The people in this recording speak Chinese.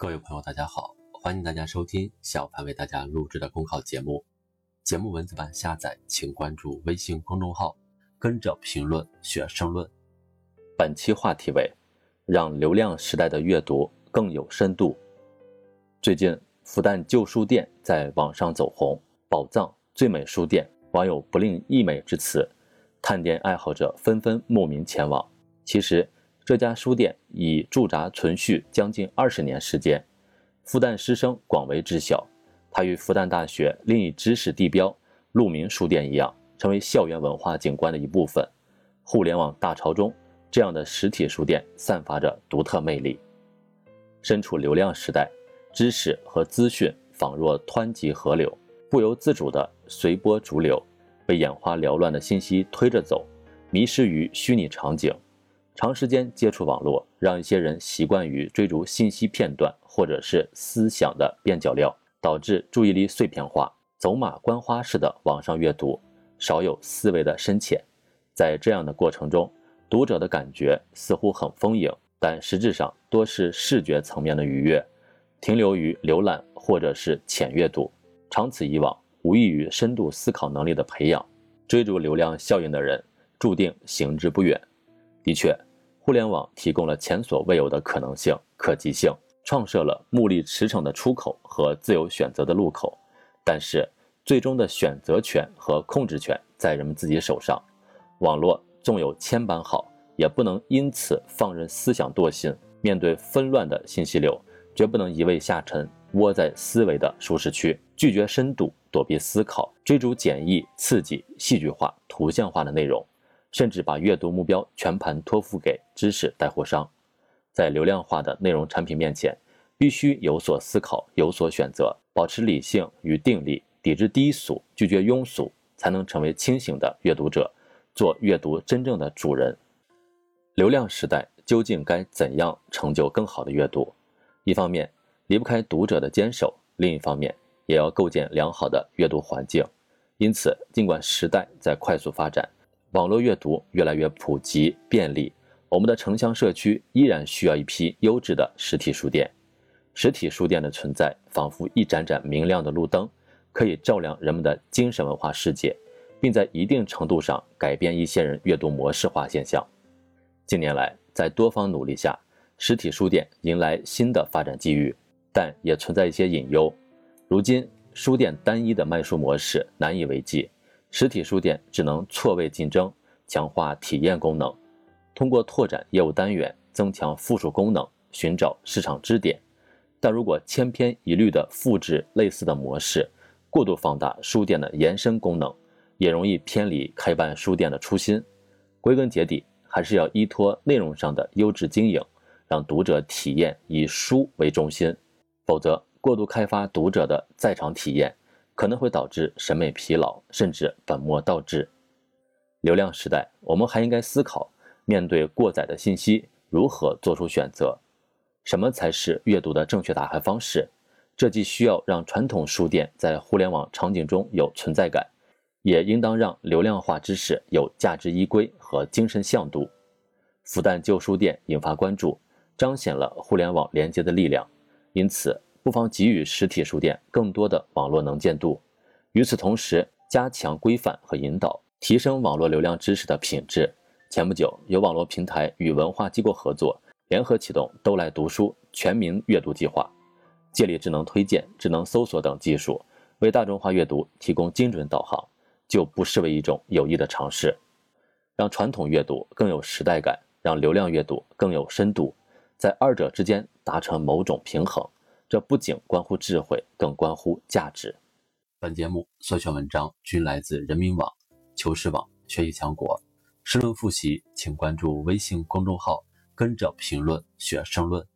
各位朋友，大家好，欢迎大家收听小凡为大家录制的公考节目。节目文字版下载，请关注微信公众号，跟着评论学申论。本期话题为：让流量时代的阅读更有深度。最近，复旦旧书店在网上走红，宝藏最美书店，网友不吝溢美之词，探店爱好者纷纷慕名前往。其实，这家书店已驻扎存续将近二十年时间，复旦师生广为知晓。它与复旦大学另一知识地标鹿鸣书店一样，成为校园文化景观的一部分。互联网大潮中，这样的实体书店散发着独特魅力。身处流量时代，知识和资讯仿若湍急河流，不由自主地随波逐流，被眼花缭乱的信息推着走，迷失于虚拟场景。长时间接触网络，让一些人习惯于追逐信息片段或者是思想的边角料，导致注意力碎片化，走马观花式的网上阅读，少有思维的深浅。在这样的过程中，读者的感觉似乎很丰盈，但实质上多是视觉层面的愉悦，停留于浏览或者是浅阅读。长此以往，无异于深度思考能力的培养。追逐流量效应的人，注定行之不远。的确。互联网提供了前所未有的可能性、可及性，创设了目力驰骋的出口和自由选择的路口。但是，最终的选择权和控制权在人们自己手上。网络纵有千般好，也不能因此放任思想惰性。面对纷乱的信息流，绝不能一味下沉，窝在思维的舒适区，拒绝深度，躲避思考，追逐简易、刺激、戏剧化、图像化的内容。甚至把阅读目标全盘托付给知识带货商，在流量化的内容产品面前，必须有所思考，有所选择，保持理性与定力，抵制低俗，拒绝庸俗，才能成为清醒的阅读者，做阅读真正的主人。流量时代究竟该怎样成就更好的阅读？一方面离不开读者的坚守，另一方面也要构建良好的阅读环境。因此，尽管时代在快速发展，网络阅读越来越普及便利，我们的城乡社区依然需要一批优质的实体书店。实体书店的存在，仿佛一盏盏明亮的路灯，可以照亮人们的精神文化世界，并在一定程度上改变一些人阅读模式化现象。近年来，在多方努力下，实体书店迎来新的发展机遇，但也存在一些隐忧。如今，书店单一的卖书模式难以为继。实体书店只能错位竞争，强化体验功能，通过拓展业务单元，增强附属功能，寻找市场支点。但如果千篇一律地复制类似的模式，过度放大书店的延伸功能，也容易偏离开办书店的初心。归根结底，还是要依托内容上的优质经营，让读者体验以书为中心。否则，过度开发读者的在场体验。可能会导致审美疲劳，甚至本末倒置。流量时代，我们还应该思考，面对过载的信息，如何做出选择？什么才是阅读的正确打开方式？这既需要让传统书店在互联网场景中有存在感，也应当让流量化知识有价值依归和精神向度。复旦旧书店引发关注，彰显了互联网连接的力量。因此。不妨给予实体书店更多的网络能见度，与此同时，加强规范和引导，提升网络流量知识的品质。前不久，有网络平台与文化机构合作，联合启动“都来读书”全民阅读计划，借力智能推荐、智能搜索等技术，为大众化阅读提供精准导航，就不失为一种有益的尝试。让传统阅读更有时代感，让流量阅读更有深度，在二者之间达成某种平衡。这不仅关乎智慧，更关乎价值。本节目所选文章均来自人民网、求是网、学习强国。申论复习，请关注微信公众号，跟着评论学申论。